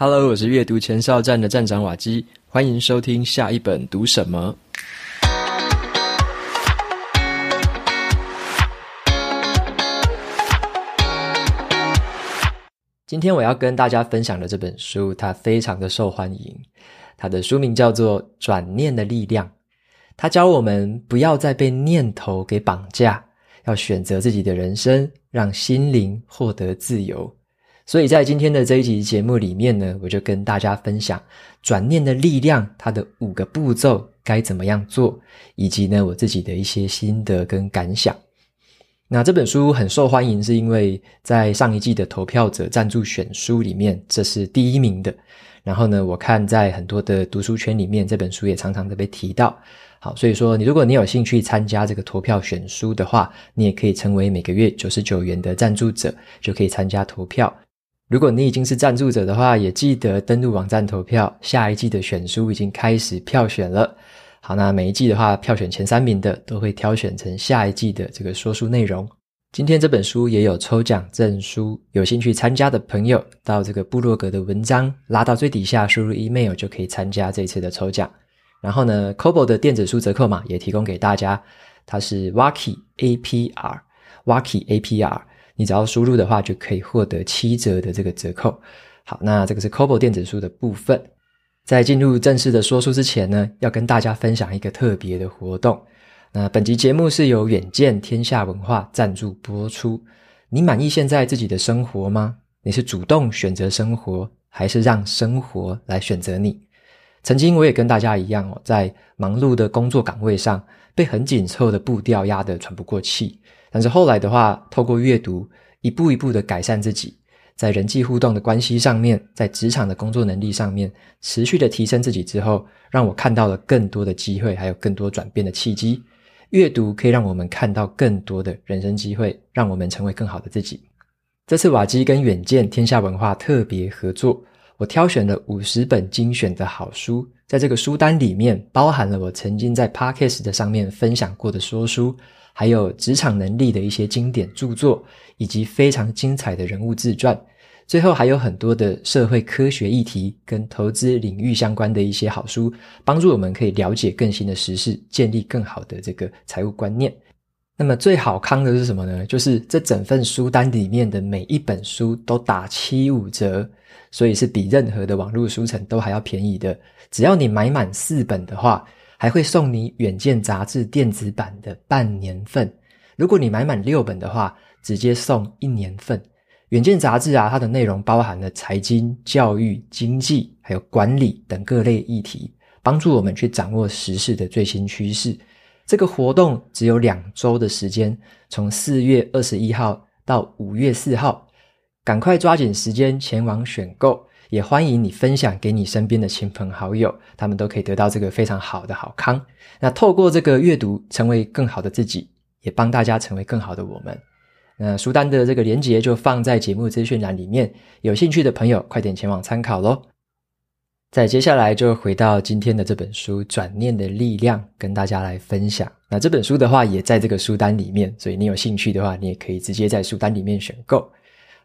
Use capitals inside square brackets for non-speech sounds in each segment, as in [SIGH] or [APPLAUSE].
Hello，我是阅读前哨站的站长瓦基，欢迎收听下一本读什么。今天我要跟大家分享的这本书，它非常的受欢迎。它的书名叫做《转念的力量》，它教我们不要再被念头给绑架，要选择自己的人生，让心灵获得自由。所以在今天的这一集节目里面呢，我就跟大家分享转念的力量，它的五个步骤该怎么样做，以及呢我自己的一些心得跟感想。那这本书很受欢迎，是因为在上一季的投票者赞助选书里面，这是第一名的。然后呢，我看在很多的读书圈里面，这本书也常常的被提到。好，所以说你如果你有兴趣参加这个投票选书的话，你也可以成为每个月九十九元的赞助者，就可以参加投票。如果你已经是赞助者的话，也记得登录网站投票。下一季的选书已经开始票选了。好，那每一季的话，票选前三名的都会挑选成下一季的这个说书内容。今天这本书也有抽奖证书，有兴趣参加的朋友，到这个部落格的文章拉到最底下，输入 email 就可以参加这次的抽奖。然后呢，Kobo 的电子书折扣码也提供给大家，它是 Waki APR，Waki APR。你只要输入的话，就可以获得七折的这个折扣。好，那这个是 Kobo 电子书的部分。在进入正式的说书之前呢，要跟大家分享一个特别的活动。那本集节目是由远见天下文化赞助播出。你满意现在自己的生活吗？你是主动选择生活，还是让生活来选择你？曾经我也跟大家一样哦，在忙碌的工作岗位上，被很紧凑的步调压得喘不过气。但是后来的话，透过阅读，一步一步的改善自己，在人际互动的关系上面，在职场的工作能力上面，持续的提升自己之后，让我看到了更多的机会，还有更多转变的契机。阅读可以让我们看到更多的人生机会，让我们成为更好的自己。这次瓦基跟远见天下文化特别合作，我挑选了五十本精选的好书，在这个书单里面，包含了我曾经在 Podcast 的上面分享过的说书。还有职场能力的一些经典著作，以及非常精彩的人物自传，最后还有很多的社会科学议题跟投资领域相关的一些好书，帮助我们可以了解更新的时事，建立更好的这个财务观念。那么最好康的是什么呢？就是这整份书单里面的每一本书都打七五折，所以是比任何的网络书城都还要便宜的。只要你买满四本的话。还会送你《远见》杂志电子版的半年份，如果你买满六本的话，直接送一年份。《远见》杂志啊，它的内容包含了财经、教育、经济，还有管理等各类议题，帮助我们去掌握时事的最新趋势。这个活动只有两周的时间，从四月二十一号到五月四号，赶快抓紧时间前往选购。也欢迎你分享给你身边的亲朋好友，他们都可以得到这个非常好的好康。那透过这个阅读，成为更好的自己，也帮大家成为更好的我们。那书单的这个连结就放在节目资讯栏里面，有兴趣的朋友快点前往参考喽。再接下来就回到今天的这本书《转念的力量》，跟大家来分享。那这本书的话也在这个书单里面，所以你有兴趣的话，你也可以直接在书单里面选购。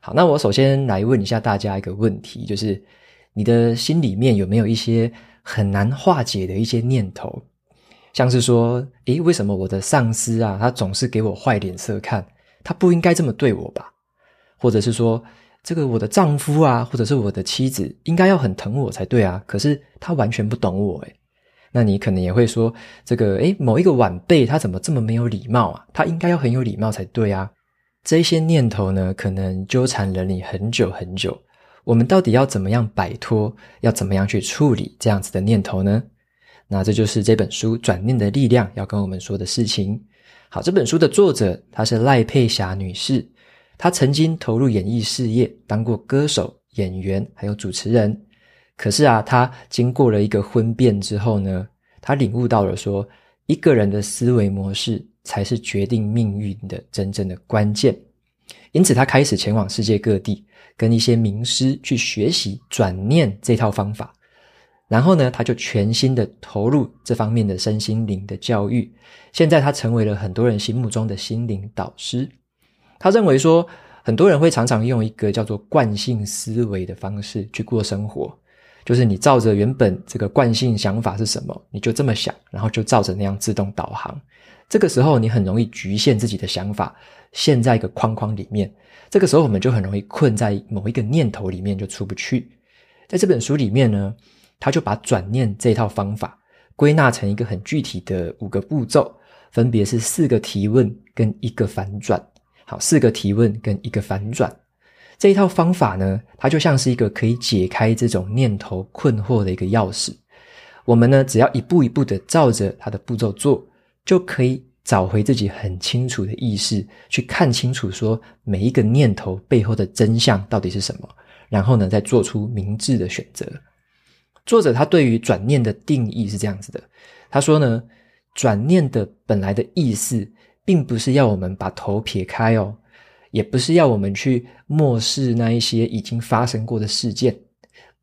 好，那我首先来问一下大家一个问题，就是你的心里面有没有一些很难化解的一些念头？像是说，诶，为什么我的上司啊，他总是给我坏脸色看？他不应该这么对我吧？或者是说，这个我的丈夫啊，或者是我的妻子，应该要很疼我才对啊，可是他完全不懂我诶。那你可能也会说，这个诶，某一个晚辈他怎么这么没有礼貌啊？他应该要很有礼貌才对啊。这些念头呢，可能纠缠了你很久很久。我们到底要怎么样摆脱？要怎么样去处理这样子的念头呢？那这就是这本书《转念的力量》要跟我们说的事情。好，这本书的作者她是赖佩霞女士，她曾经投入演艺事业，当过歌手、演员，还有主持人。可是啊，她经过了一个婚变之后呢，她领悟到了说，一个人的思维模式。才是决定命运的真正的关键。因此，他开始前往世界各地，跟一些名师去学习转念这套方法。然后呢，他就全心的投入这方面的身心灵的教育。现在，他成为了很多人心目中的心灵导师。他认为说，很多人会常常用一个叫做惯性思维的方式去过生活，就是你照着原本这个惯性想法是什么，你就这么想，然后就照着那样自动导航。这个时候，你很容易局限自己的想法，陷在一个框框里面。这个时候，我们就很容易困在某一个念头里面，就出不去。在这本书里面呢，他就把转念这套方法归纳成一个很具体的五个步骤，分别是四个提问跟一个反转。好，四个提问跟一个反转。这一套方法呢，它就像是一个可以解开这种念头困惑的一个钥匙。我们呢，只要一步一步的照着它的步骤做。就可以找回自己很清楚的意识，去看清楚说每一个念头背后的真相到底是什么，然后呢，再做出明智的选择。作者他对于转念的定义是这样子的，他说呢，转念的本来的意思，并不是要我们把头撇开哦，也不是要我们去漠视那一些已经发生过的事件，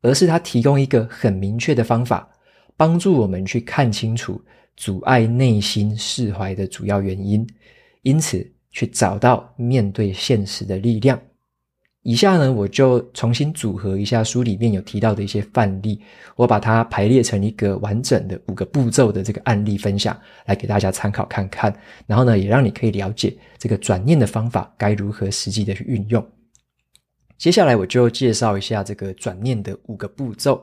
而是他提供一个很明确的方法，帮助我们去看清楚。阻碍内心释怀的主要原因，因此去找到面对现实的力量。以下呢，我就重新组合一下书里面有提到的一些范例，我把它排列成一个完整的五个步骤的这个案例分享，来给大家参考看看。然后呢，也让你可以了解这个转念的方法该如何实际的去运用。接下来我就介绍一下这个转念的五个步骤，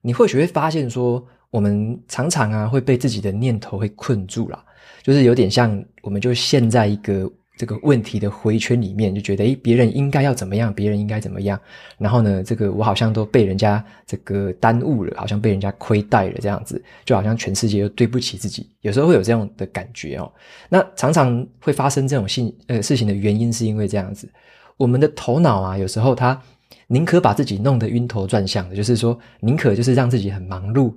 你或许会发现说，我们常常啊会被自己的念头会困住了，就是有点像我们就陷在一个这个问题的回圈里面，就觉得诶，别人应该要怎么样，别人应该怎么样，然后呢，这个我好像都被人家这个耽误了，好像被人家亏待了这样子，就好像全世界都对不起自己，有时候会有这样的感觉哦。那常常会发生这种性呃事情的原因是因为这样子，我们的头脑啊，有时候它宁可把自己弄得晕头转向的，就是说宁可就是让自己很忙碌。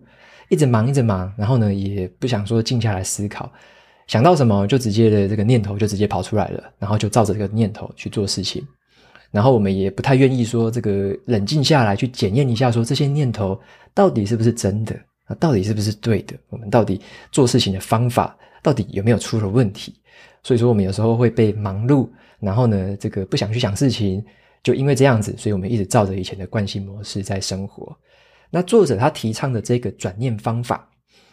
一直忙，一直忙，然后呢，也不想说静下来思考，想到什么就直接的这个念头就直接跑出来了，然后就照着这个念头去做事情。然后我们也不太愿意说这个冷静下来去检验一下，说这些念头到底是不是真的，啊，到底是不是对的？我们到底做事情的方法到底有没有出了问题？所以说，我们有时候会被忙碌，然后呢，这个不想去想事情，就因为这样子，所以我们一直照着以前的惯性模式在生活。那作者他提倡的这个转念方法，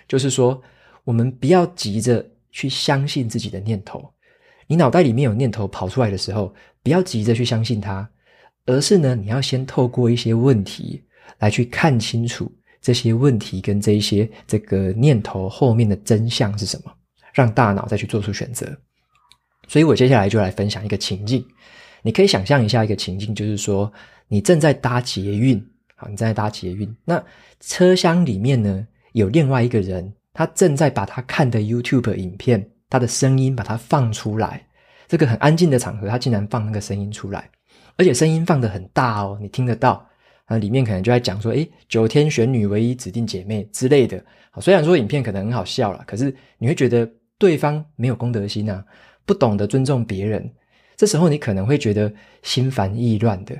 就是说，我们不要急着去相信自己的念头。你脑袋里面有念头跑出来的时候，不要急着去相信它，而是呢，你要先透过一些问题来去看清楚这些问题跟这一些这个念头后面的真相是什么，让大脑再去做出选择。所以我接下来就来分享一个情境，你可以想象一下一个情境，就是说，你正在搭捷运。好，你正在搭捷运，那车厢里面呢，有另外一个人，他正在把他看的 YouTube 影片，他的声音把它放出来。这个很安静的场合，他竟然放那个声音出来，而且声音放得很大哦，你听得到。啊，里面可能就在讲说，诶，九天玄女唯一指定姐妹之类的。好，虽然说影片可能很好笑啦，可是你会觉得对方没有公德心啊，不懂得尊重别人。这时候你可能会觉得心烦意乱的。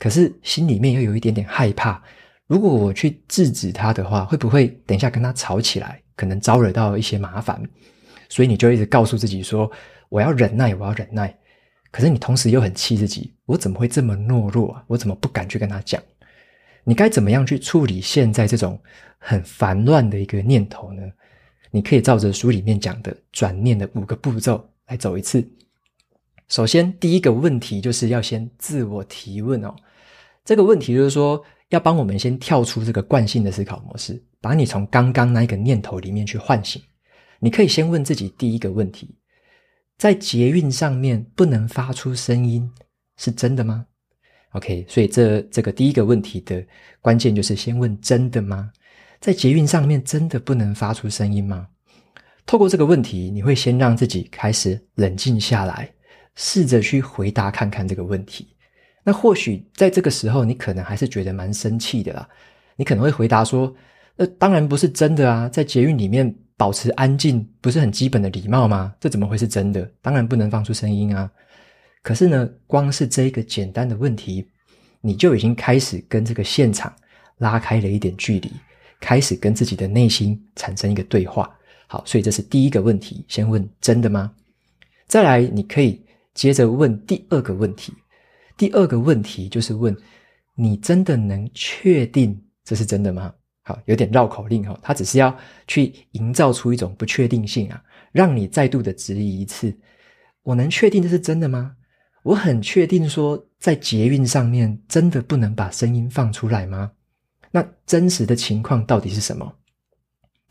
可是心里面又有一点点害怕，如果我去制止他的话，会不会等一下跟他吵起来，可能招惹到一些麻烦？所以你就一直告诉自己说：“我要忍耐，我要忍耐。”可是你同时又很气自己：“我怎么会这么懦弱啊？我怎么不敢去跟他讲？”你该怎么样去处理现在这种很烦乱的一个念头呢？你可以照着书里面讲的转念的五个步骤来走一次。首先，第一个问题就是要先自我提问哦。这个问题就是说，要帮我们先跳出这个惯性的思考模式，把你从刚刚那一个念头里面去唤醒。你可以先问自己第一个问题：在捷运上面不能发出声音，是真的吗？OK，所以这这个第一个问题的关键就是先问真的吗？在捷运上面真的不能发出声音吗？透过这个问题，你会先让自己开始冷静下来，试着去回答看看这个问题。那或许在这个时候，你可能还是觉得蛮生气的啦。你可能会回答说：“那当然不是真的啊，在捷运里面保持安静不是很基本的礼貌吗？这怎么会是真的？当然不能放出声音啊。”可是呢，光是这一个简单的问题，你就已经开始跟这个现场拉开了一点距离，开始跟自己的内心产生一个对话。好，所以这是第一个问题，先问真的吗？再来，你可以接着问第二个问题。第二个问题就是问你真的能确定这是真的吗？好，有点绕口令哈，他只是要去营造出一种不确定性啊，让你再度的质疑一次。我能确定这是真的吗？我很确定说，在捷运上面真的不能把声音放出来吗？那真实的情况到底是什么？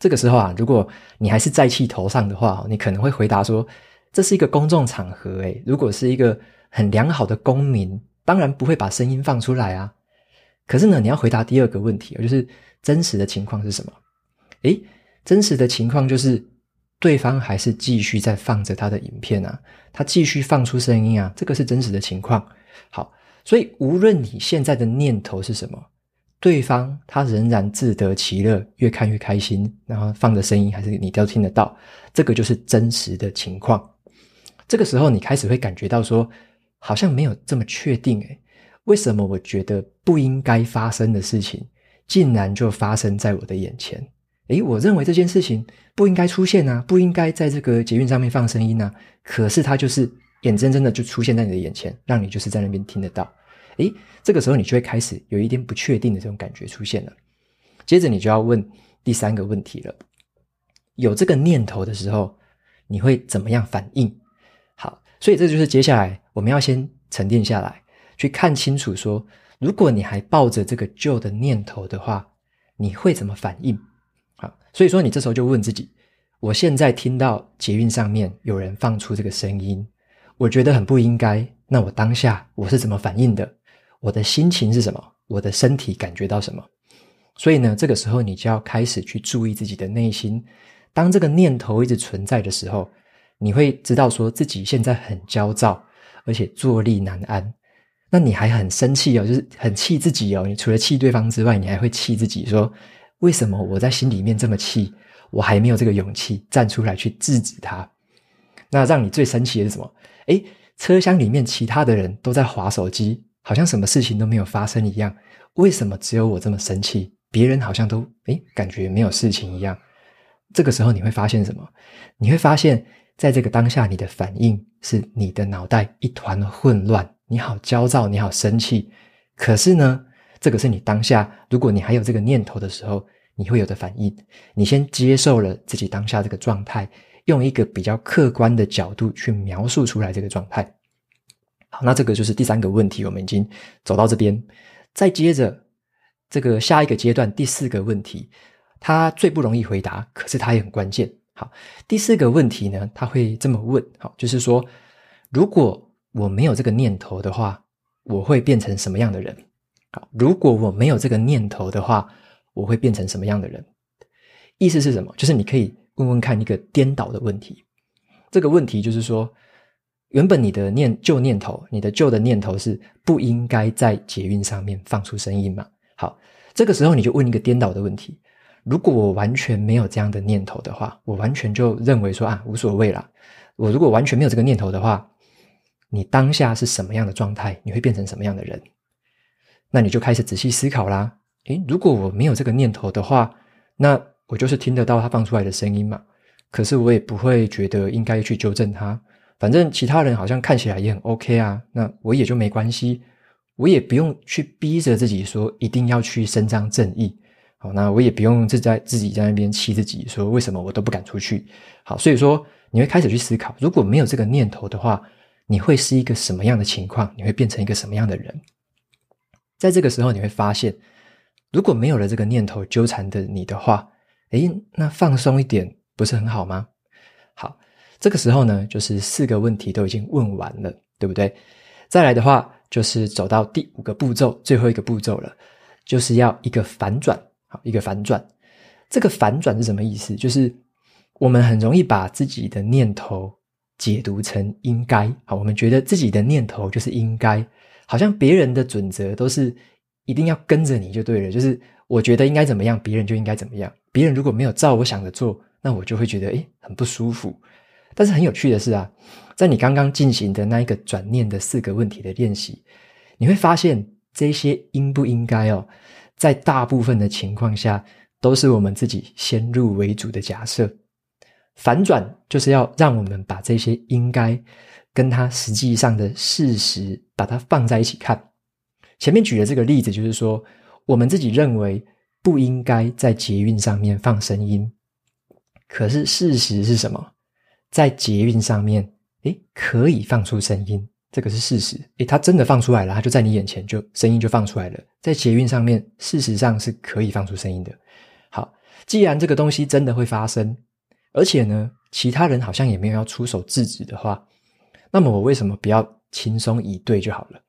这个时候啊，如果你还是在气头上的话，你可能会回答说：“这是一个公众场合，诶，如果是一个很良好的公民，当然不会把声音放出来啊。”可是呢，你要回答第二个问题，就是真实的情况是什么？诶，真实的情况就是。对方还是继续在放着他的影片啊，他继续放出声音啊，这个是真实的情况。好，所以无论你现在的念头是什么，对方他仍然自得其乐，越看越开心，然后放的声音还是你都听得到，这个就是真实的情况。这个时候你开始会感觉到说，好像没有这么确定诶，为什么我觉得不应该发生的事情，竟然就发生在我的眼前？诶，我认为这件事情不应该出现啊，不应该在这个捷运上面放声音啊。可是它就是眼睁睁的就出现在你的眼前，让你就是在那边听得到。诶，这个时候你就会开始有一点不确定的这种感觉出现了。接着你就要问第三个问题了：有这个念头的时候，你会怎么样反应？所以这就是接下来我们要先沉淀下来，去看清楚说，如果你还抱着这个旧的念头的话，你会怎么反应？啊，所以说你这时候就问自己：我现在听到捷运上面有人放出这个声音，我觉得很不应该。那我当下我是怎么反应的？我的心情是什么？我的身体感觉到什么？所以呢，这个时候你就要开始去注意自己的内心。当这个念头一直存在的时候，你会知道说自己现在很焦躁，而且坐立难安。那你还很生气哦，就是很气自己哦。你除了气对方之外，你还会气自己说。为什么我在心里面这么气？我还没有这个勇气站出来去制止他。那让你最生气的是什么？诶，车厢里面其他的人都在滑手机，好像什么事情都没有发生一样。为什么只有我这么生气？别人好像都诶，感觉没有事情一样。这个时候你会发现什么？你会发现在这个当下，你的反应是你的脑袋一团混乱，你好焦躁，你好生气。可是呢，这个是你当下，如果你还有这个念头的时候，你会有的反应。你先接受了自己当下这个状态，用一个比较客观的角度去描述出来这个状态。好，那这个就是第三个问题，我们已经走到这边。再接着，这个下一个阶段，第四个问题，它最不容易回答，可是它也很关键。好，第四个问题呢，他会这么问，好，就是说，如果我没有这个念头的话，我会变成什么样的人？好，如果我没有这个念头的话，我会变成什么样的人？意思是什么？就是你可以问问看一个颠倒的问题。这个问题就是说，原本你的念旧念头，你的旧的念头是不应该在捷运上面放出声音嘛？好，这个时候你就问一个颠倒的问题：如果我完全没有这样的念头的话，我完全就认为说啊，无所谓啦。我如果完全没有这个念头的话，你当下是什么样的状态？你会变成什么样的人？那你就开始仔细思考啦。诶，如果我没有这个念头的话，那我就是听得到他放出来的声音嘛。可是我也不会觉得应该去纠正他，反正其他人好像看起来也很 OK 啊。那我也就没关系，我也不用去逼着自己说一定要去伸张正义。好，那我也不用自在自己在那边气自己，说为什么我都不敢出去。好，所以说你会开始去思考，如果没有这个念头的话，你会是一个什么样的情况？你会变成一个什么样的人？在这个时候，你会发现，如果没有了这个念头纠缠的你的话，诶，那放松一点不是很好吗？好，这个时候呢，就是四个问题都已经问完了，对不对？再来的话，就是走到第五个步骤，最后一个步骤了，就是要一个反转，好，一个反转。这个反转是什么意思？就是我们很容易把自己的念头解读成应该，好，我们觉得自己的念头就是应该。好像别人的准则都是一定要跟着你就对了，就是我觉得应该怎么样，别人就应该怎么样。别人如果没有照我想的做，那我就会觉得诶很不舒服。但是很有趣的是啊，在你刚刚进行的那一个转念的四个问题的练习，你会发现这些应不应该哦，在大部分的情况下都是我们自己先入为主的假设。反转就是要让我们把这些应该跟它实际上的事实把它放在一起看。前面举的这个例子就是说，我们自己认为不应该在捷运上面放声音，可是事实是什么？在捷运上面，诶，可以放出声音，这个是事实。诶，它真的放出来了，它就在你眼前，就声音就放出来了。在捷运上面，事实上是可以放出声音的。好，既然这个东西真的会发生，而且呢，其他人好像也没有要出手制止的话，那么我为什么不要轻松以对就好了？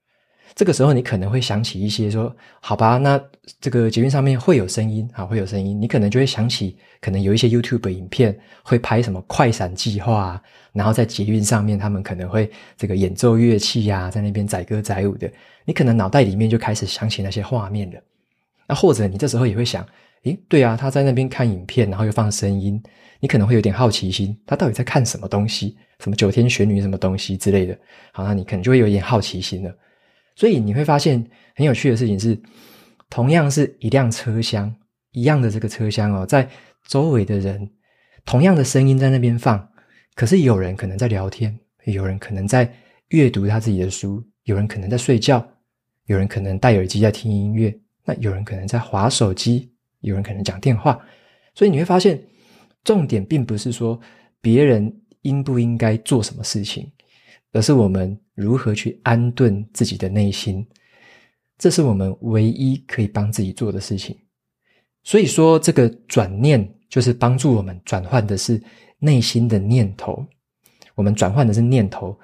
这个时候你可能会想起一些说，好吧，那这个捷运上面会有声音啊，会有声音，你可能就会想起，可能有一些 YouTube 影片会拍什么快闪计划，然后在捷运上面他们可能会这个演奏乐器呀，在那边载歌载舞的，你可能脑袋里面就开始想起那些画面了。那或者你这时候也会想，诶，对啊，他在那边看影片，然后又放声音，你可能会有点好奇心，他到底在看什么东西？什么九天玄女什么东西之类的？好，那你可能就会有一点好奇心了。所以你会发现很有趣的事情是，同样是一辆车厢，一样的这个车厢哦，在周围的人，同样的声音在那边放，可是有人可能在聊天，有人可能在阅读他自己的书，有人可能在睡觉，有人可能戴耳机在听音乐，那有人可能在划手机，有人可能讲电话。所以你会发现，重点并不是说别人应不应该做什么事情。而是我们如何去安顿自己的内心，这是我们唯一可以帮自己做的事情。所以说，这个转念就是帮助我们转换的是内心的念头，我们转换的是念头，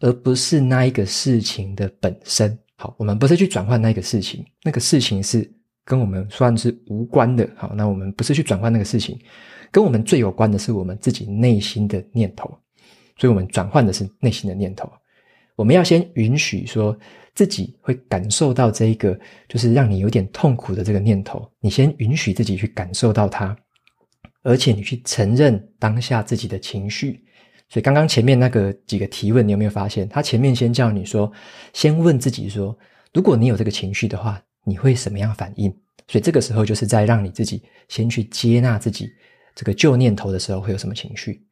而不是那一个事情的本身。好，我们不是去转换那个事情，那个事情是跟我们算是无关的。好，那我们不是去转换那个事情，跟我们最有关的是我们自己内心的念头。所以，我们转换的是内心的念头。我们要先允许说自己会感受到这一个，就是让你有点痛苦的这个念头。你先允许自己去感受到它，而且你去承认当下自己的情绪。所以，刚刚前面那个几个提问，你有没有发现？他前面先叫你说，先问自己说，如果你有这个情绪的话，你会什么样反应？所以，这个时候就是在让你自己先去接纳自己这个旧念头的时候会有什么情绪。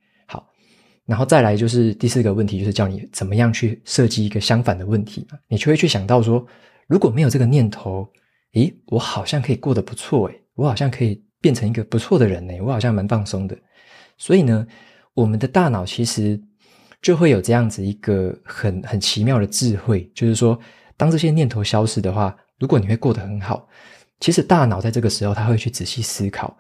然后再来就是第四个问题，就是叫你怎么样去设计一个相反的问题嘛，你就会去想到说，如果没有这个念头，诶，我好像可以过得不错诶，我好像可以变成一个不错的人诶，我好像蛮放松的。所以呢，我们的大脑其实就会有这样子一个很很奇妙的智慧，就是说，当这些念头消失的话，如果你会过得很好，其实大脑在这个时候他会去仔细思考，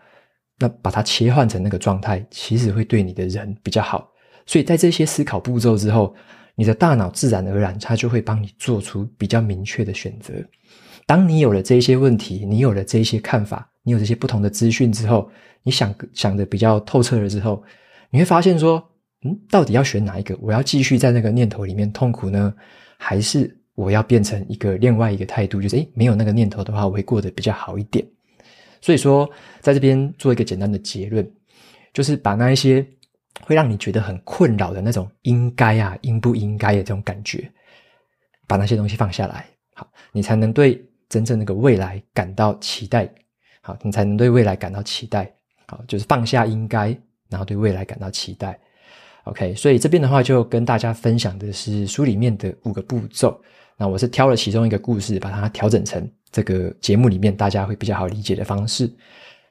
那把它切换成那个状态，其实会对你的人比较好。所以在这些思考步骤之后，你的大脑自然而然，它就会帮你做出比较明确的选择。当你有了这些问题，你有了这些看法，你有这些不同的资讯之后，你想想的比较透彻了之后，你会发现说，嗯，到底要选哪一个？我要继续在那个念头里面痛苦呢，还是我要变成一个另外一个态度，就是诶，没有那个念头的话，我会过得比较好一点。所以说，在这边做一个简单的结论，就是把那一些。会让你觉得很困扰的那种应该啊，应不应该的这种感觉，把那些东西放下来，好，你才能对真正那个未来感到期待，好，你才能对未来感到期待，好，就是放下应该，然后对未来感到期待。OK，所以这边的话就跟大家分享的是书里面的五个步骤，那我是挑了其中一个故事，把它调整成这个节目里面大家会比较好理解的方式。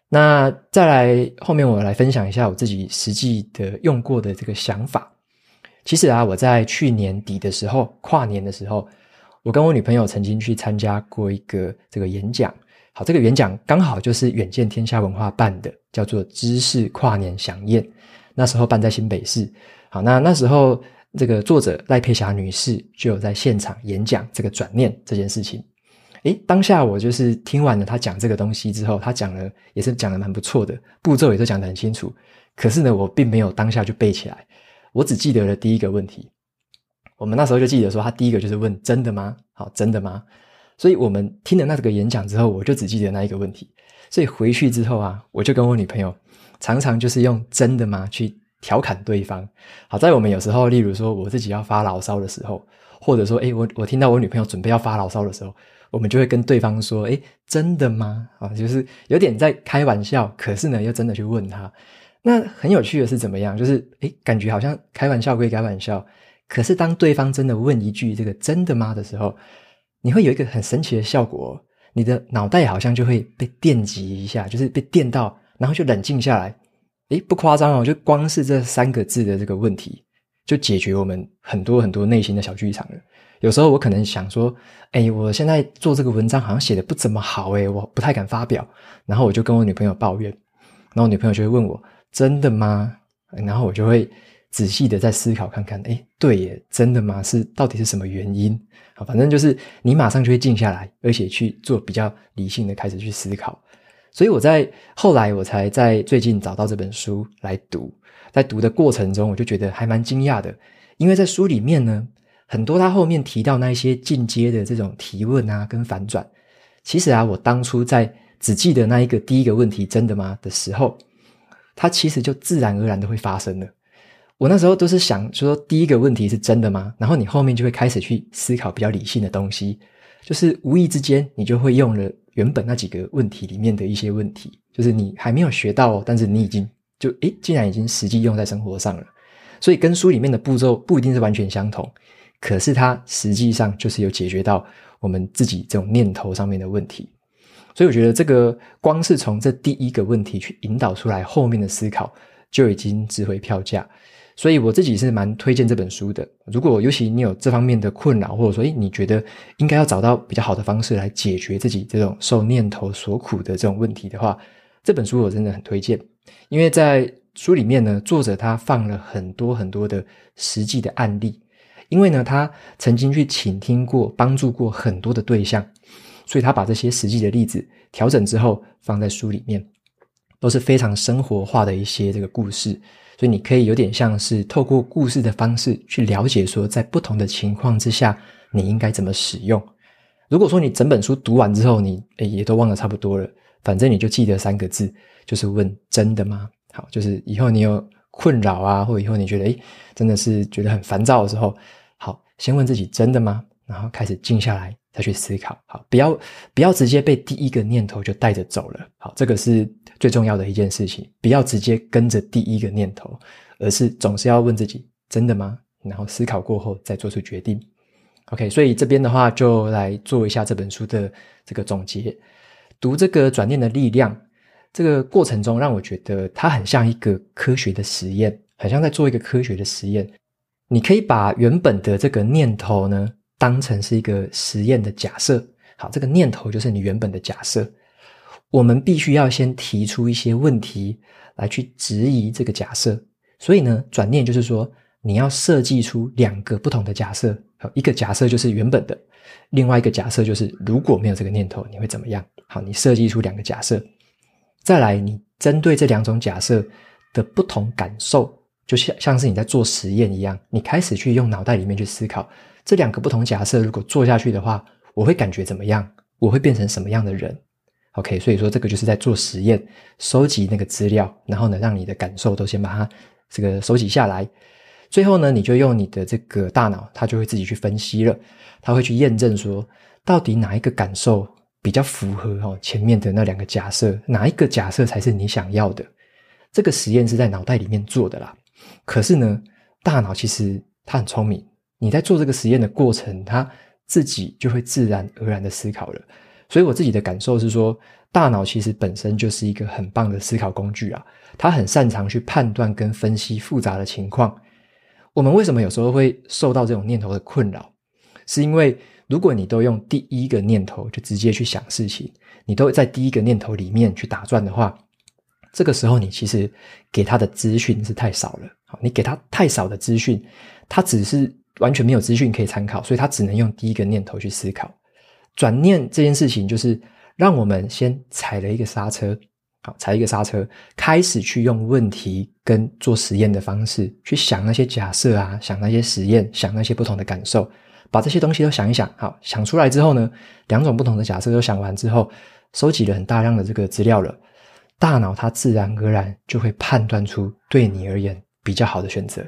那再来后面，我来分享一下我自己实际的用过的这个想法。其实啊，我在去年底的时候，跨年的时候，我跟我女朋友曾经去参加过一个这个演讲。好，这个演讲刚好就是远见天下文化办的，叫做“知识跨年饗宴”。那时候办在新北市。好，那那时候这个作者赖佩霞女士就有在现场演讲这个转念这件事情。诶，当下我就是听完了他讲这个东西之后，他讲了也是讲的蛮不错的，步骤也都讲得很清楚。可是呢，我并没有当下就背起来，我只记得了第一个问题。我们那时候就记得说，他第一个就是问“真的吗？”好，真的吗？所以我们听了那个演讲之后，我就只记得那一个问题。所以回去之后啊，我就跟我女朋友常常就是用“真的吗”去调侃对方。好在我们有时候，例如说我自己要发牢骚的时候，或者说，诶，我我听到我女朋友准备要发牢骚的时候。我们就会跟对方说：“诶，真的吗？啊，就是有点在开玩笑，可是呢，又真的去问他。那很有趣的是怎么样？就是诶，感觉好像开玩笑归开玩笑，可是当对方真的问一句“这个真的吗”的时候，你会有一个很神奇的效果，你的脑袋好像就会被电击一下，就是被电到，然后就冷静下来。诶，不夸张哦，就光是这三个字的这个问题，就解决我们很多很多内心的小剧场了。有时候我可能想说，诶，我现在做这个文章好像写的不怎么好，诶，我不太敢发表，然后我就跟我女朋友抱怨，然后女朋友就会问我：“真的吗？”然后我就会。仔细的再思考看看，诶，对耶，真的吗？是到底是什么原因？啊，反正就是你马上就会静下来，而且去做比较理性的开始去思考。所以我在后来我才在最近找到这本书来读，在读的过程中，我就觉得还蛮惊讶的，因为在书里面呢，很多他后面提到那一些进阶的这种提问啊，跟反转，其实啊，我当初在只记得那一个第一个问题“真的吗”的时候，它其实就自然而然的会发生了。我那时候都是想说，第一个问题是真的吗？然后你后面就会开始去思考比较理性的东西，就是无意之间你就会用了原本那几个问题里面的一些问题，就是你还没有学到，但是你已经就诶，竟然已经实际用在生活上了。所以跟书里面的步骤不一定是完全相同，可是它实际上就是有解决到我们自己这种念头上面的问题。所以我觉得这个光是从这第一个问题去引导出来后面的思考，就已经值回票价。所以我自己是蛮推荐这本书的。如果尤其你有这方面的困扰，或者说，诶，你觉得应该要找到比较好的方式来解决自己这种受念头所苦的这种问题的话，这本书我真的很推荐。因为在书里面呢，作者他放了很多很多的实际的案例，因为呢，他曾经去倾听过、帮助过很多的对象，所以他把这些实际的例子调整之后放在书里面，都是非常生活化的一些这个故事。所以你可以有点像是透过故事的方式去了解，说在不同的情况之下，你应该怎么使用。如果说你整本书读完之后，你也都忘得差不多了，反正你就记得三个字，就是问真的吗？好，就是以后你有困扰啊，或者以后你觉得诶真的是觉得很烦躁的时候，好，先问自己真的吗？然后开始静下来。再去思考，好，不要不要直接被第一个念头就带着走了，好，这个是最重要的一件事情，不要直接跟着第一个念头，而是总是要问自己，真的吗？然后思考过后再做出决定。OK，所以这边的话就来做一下这本书的这个总结。读这个转念的力量，这个过程中让我觉得它很像一个科学的实验，很像在做一个科学的实验。你可以把原本的这个念头呢，当成是一个实验的假设，好，这个念头就是你原本的假设。我们必须要先提出一些问题来去质疑这个假设。所以呢，转念就是说，你要设计出两个不同的假设。好，一个假设就是原本的，另外一个假设就是如果没有这个念头，你会怎么样？好，你设计出两个假设，再来，你针对这两种假设的不同感受，就像像是你在做实验一样，你开始去用脑袋里面去思考。这两个不同假设，如果做下去的话，我会感觉怎么样？我会变成什么样的人？OK，所以说这个就是在做实验，收集那个资料，然后呢，让你的感受都先把它这个收集下来。最后呢，你就用你的这个大脑，它就会自己去分析了，它会去验证说，到底哪一个感受比较符合哦前面的那两个假设，哪一个假设才是你想要的？这个实验是在脑袋里面做的啦。可是呢，大脑其实它很聪明。你在做这个实验的过程，它自己就会自然而然的思考了。所以我自己的感受是说，大脑其实本身就是一个很棒的思考工具啊，它很擅长去判断跟分析复杂的情况。我们为什么有时候会受到这种念头的困扰？是因为如果你都用第一个念头就直接去想事情，你都在第一个念头里面去打转的话，这个时候你其实给他的资讯是太少了。好，你给他太少的资讯，他只是。完全没有资讯可以参考，所以他只能用第一个念头去思考。转念这件事情，就是让我们先踩了一个刹车，好，踩一个刹车，开始去用问题跟做实验的方式去想那些假设啊，想那些实验，想那些不同的感受，把这些东西都想一想。好，想出来之后呢，两种不同的假设都想完之后，收集了很大量的这个资料了，大脑它自然而然就会判断出对你而言比较好的选择。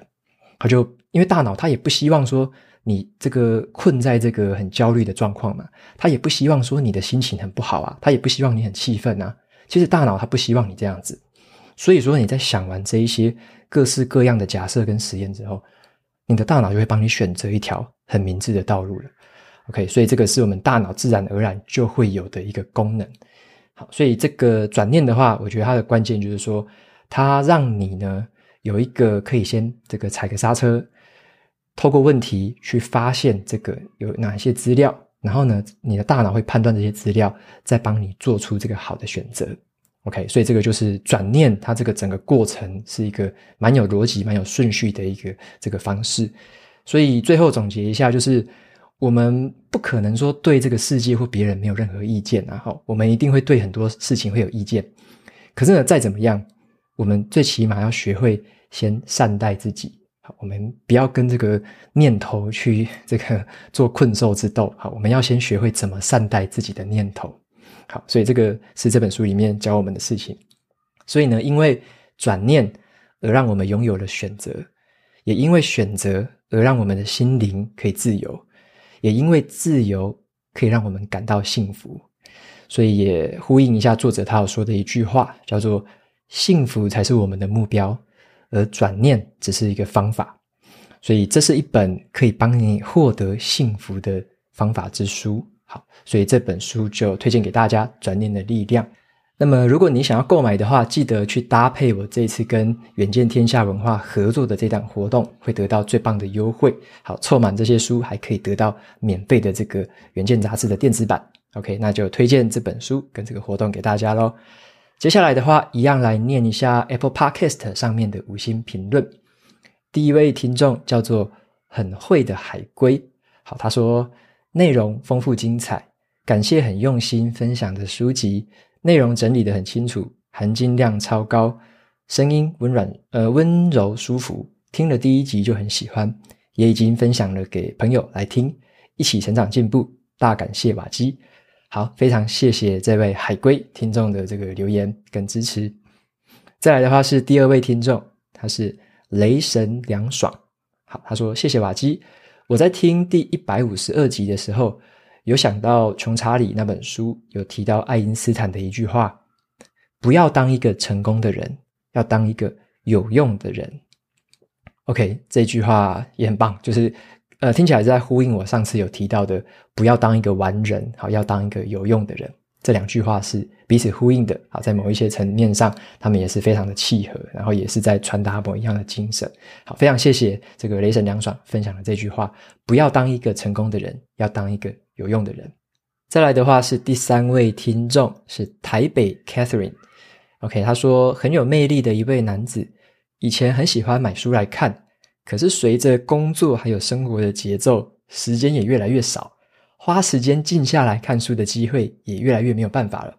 他就因为大脑，他也不希望说你这个困在这个很焦虑的状况嘛，他也不希望说你的心情很不好啊，他也不希望你很气愤啊。其实大脑他不希望你这样子，所以说你在想完这一些各式各样的假设跟实验之后，你的大脑就会帮你选择一条很明智的道路了。OK，所以这个是我们大脑自然而然就会有的一个功能。好，所以这个转念的话，我觉得它的关键就是说，它让你呢有一个可以先这个踩个刹车，透过问题去发现这个有哪些资料，然后呢，你的大脑会判断这些资料，再帮你做出这个好的选择。OK，所以这个就是转念，它这个整个过程是一个蛮有逻辑、蛮有顺序的一个这个方式。所以最后总结一下，就是。我们不可能说对这个世界或别人没有任何意见，然后我们一定会对很多事情会有意见。可是呢，再怎么样，我们最起码要学会先善待自己。好，我们不要跟这个念头去 [LAUGHS] 这个做困兽之斗。好，我们要先学会怎么善待自己的念头。好，所以这个是这本书里面教我们的事情。所以呢，因为转念而让我们拥有了选择，也因为选择而让我们的心灵可以自由。也因为自由可以让我们感到幸福，所以也呼应一下作者他有说的一句话，叫做“幸福才是我们的目标，而转念只是一个方法”。所以这是一本可以帮你获得幸福的方法之书。好，所以这本书就推荐给大家，《转念的力量》。那么，如果你想要购买的话，记得去搭配我这次跟远见天下文化合作的这档活动，会得到最棒的优惠。好，凑满这些书还可以得到免费的这个远见杂志的电子版。OK，那就推荐这本书跟这个活动给大家喽。接下来的话，一样来念一下 Apple Podcast 上面的五星评论。第一位听众叫做很会的海龟，好，他说内容丰富精彩，感谢很用心分享的书籍。内容整理得很清楚，含金量超高，声音温软呃温柔舒服，听了第一集就很喜欢，也已经分享了给朋友来听，一起成长进步，大感谢瓦基，好，非常谢谢这位海龟听众的这个留言跟支持。再来的话是第二位听众，他是雷神凉爽，好，他说谢谢瓦基，我在听第一百五十二集的时候。有想到穷查理那本书有提到爱因斯坦的一句话：“不要当一个成功的人，要当一个有用的人。” OK，这句话也很棒，就是呃，听起来是在呼应我上次有提到的“不要当一个完人，好，要当一个有用的人”。这两句话是彼此呼应的，好，在某一些层面上，他们也是非常的契合，然后也是在传达某一样的精神。好，非常谢谢这个雷神凉爽分享的这句话：“不要当一个成功的人，要当一个。”有用的人，再来的话是第三位听众，是台北 Catherine。OK，他说很有魅力的一位男子，以前很喜欢买书来看，可是随着工作还有生活的节奏，时间也越来越少，花时间静下来看书的机会也越来越没有办法了。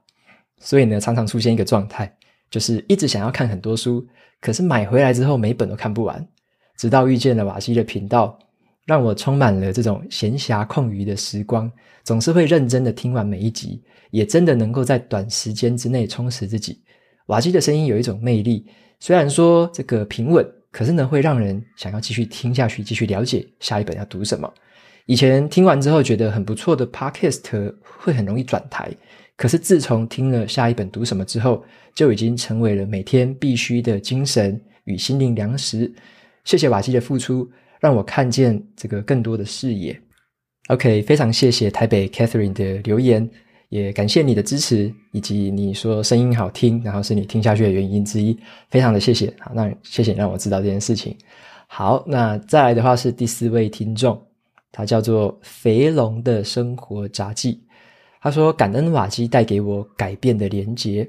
所以呢，常常出现一个状态，就是一直想要看很多书，可是买回来之后每本都看不完，直到遇见了瓦基的频道。让我充满了这种闲暇空余的时光，总是会认真的听完每一集，也真的能够在短时间之内充实自己。瓦基的声音有一种魅力，虽然说这个平稳，可是呢会让人想要继续听下去，继续了解下一本要读什么。以前听完之后觉得很不错的 Podcast 会很容易转台，可是自从听了下一本读什么之后，就已经成为了每天必须的精神与心灵粮食。谢谢瓦基的付出。让我看见这个更多的视野。OK，非常谢谢台北 Catherine 的留言，也感谢你的支持，以及你说声音好听，然后是你听下去的原因之一，非常的谢谢。好，那谢谢你让我知道这件事情。好，那再来的话是第四位听众，它叫做肥龙的生活杂记。他说：“感恩瓦基带给我改变的连结。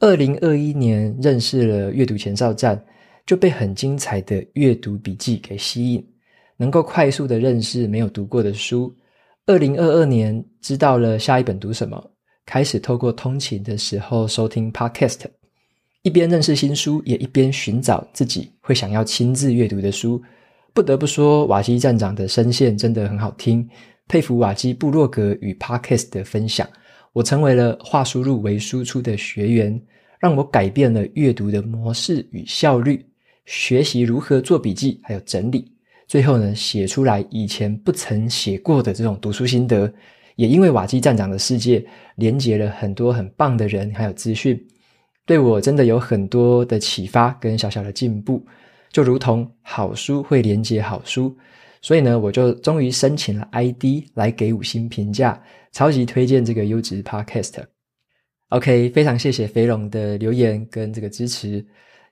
二零二一年认识了阅读前哨站。”就被很精彩的阅读笔记给吸引，能够快速的认识没有读过的书。二零二二年知道了下一本读什么，开始透过通勤的时候收听 Podcast，一边认识新书，也一边寻找自己会想要亲自阅读的书。不得不说，瓦基站长的声线真的很好听，佩服瓦基部落格与 Podcast 的分享。我成为了化输入为输出的学员，让我改变了阅读的模式与效率。学习如何做笔记，还有整理，最后呢，写出来以前不曾写过的这种读书心得，也因为瓦基站长的世界，连接了很多很棒的人，还有资讯，对我真的有很多的启发跟小小的进步。就如同好书会连接好书，所以呢，我就终于申请了 ID 来给五星评价，超级推荐这个优质 Podcast。OK，非常谢谢肥龙的留言跟这个支持。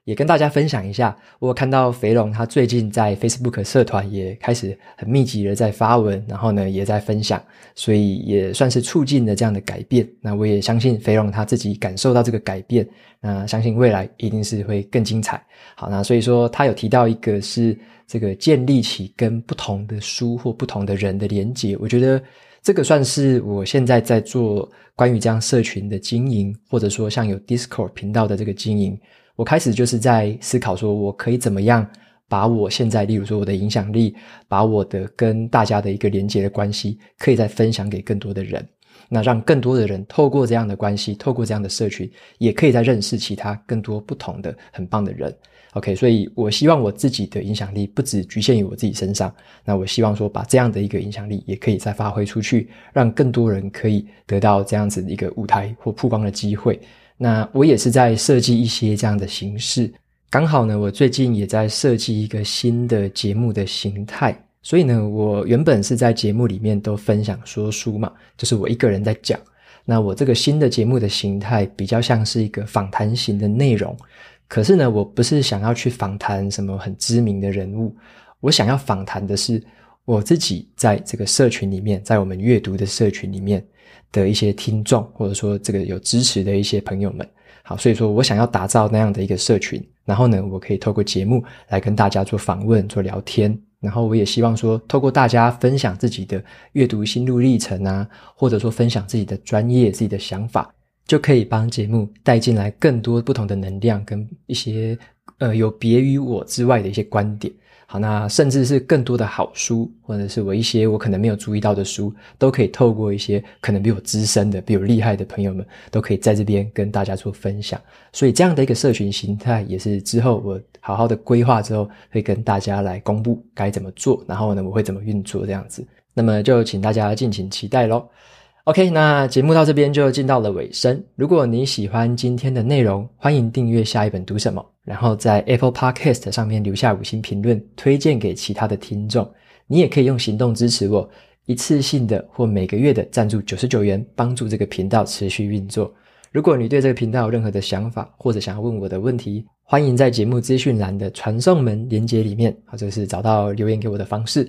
也跟大家分享一下，我看到肥龙他最近在 Facebook 社团也开始很密集的在发文，然后呢也在分享，所以也算是促进了这样的改变。那我也相信肥龙他自己感受到这个改变，那相信未来一定是会更精彩。好，那所以说他有提到一个是这个建立起跟不同的书或不同的人的连结，我觉得这个算是我现在在做关于这样社群的经营，或者说像有 Discord 频道的这个经营。我开始就是在思考，说我可以怎么样把我现在，例如说我的影响力，把我的跟大家的一个连接的关系，可以再分享给更多的人，那让更多的人透过这样的关系，透过这样的社群，也可以再认识其他更多不同的很棒的人。OK，所以我希望我自己的影响力不只局限于我自己身上，那我希望说把这样的一个影响力也可以再发挥出去，让更多人可以得到这样子的一个舞台或曝光的机会。那我也是在设计一些这样的形式，刚好呢，我最近也在设计一个新的节目的形态，所以呢，我原本是在节目里面都分享说书嘛，就是我一个人在讲。那我这个新的节目的形态比较像是一个访谈型的内容，可是呢，我不是想要去访谈什么很知名的人物，我想要访谈的是我自己在这个社群里面，在我们阅读的社群里面。的一些听众，或者说这个有支持的一些朋友们，好，所以说我想要打造那样的一个社群，然后呢，我可以透过节目来跟大家做访问、做聊天，然后我也希望说，透过大家分享自己的阅读心路历程啊，或者说分享自己的专业、自己的想法，就可以帮节目带进来更多不同的能量跟一些呃有别于我之外的一些观点。好，那甚至是更多的好书，或者是我一些我可能没有注意到的书，都可以透过一些可能比我资深的、比我厉害的朋友们，都可以在这边跟大家做分享。所以这样的一个社群形态，也是之后我好好的规划之后，会跟大家来公布该怎么做，然后呢，我会怎么运作这样子。那么就请大家敬请期待喽。OK，那节目到这边就进到了尾声。如果你喜欢今天的内容，欢迎订阅下一本读什么，然后在 Apple Podcast 上面留下五星评论，推荐给其他的听众。你也可以用行动支持我，一次性的或每个月的赞助九十九元，帮助这个频道持续运作。如果你对这个频道有任何的想法，或者想要问我的问题，欢迎在节目资讯栏的传送门连接里面，或者是找到留言给我的方式。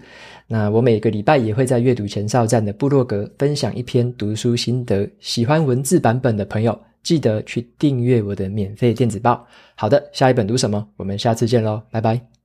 那我每个礼拜也会在阅读前哨站的部落格分享一篇读书心得。喜欢文字版本的朋友，记得去订阅我的免费电子报。好的，下一本读什么？我们下次见喽，拜拜。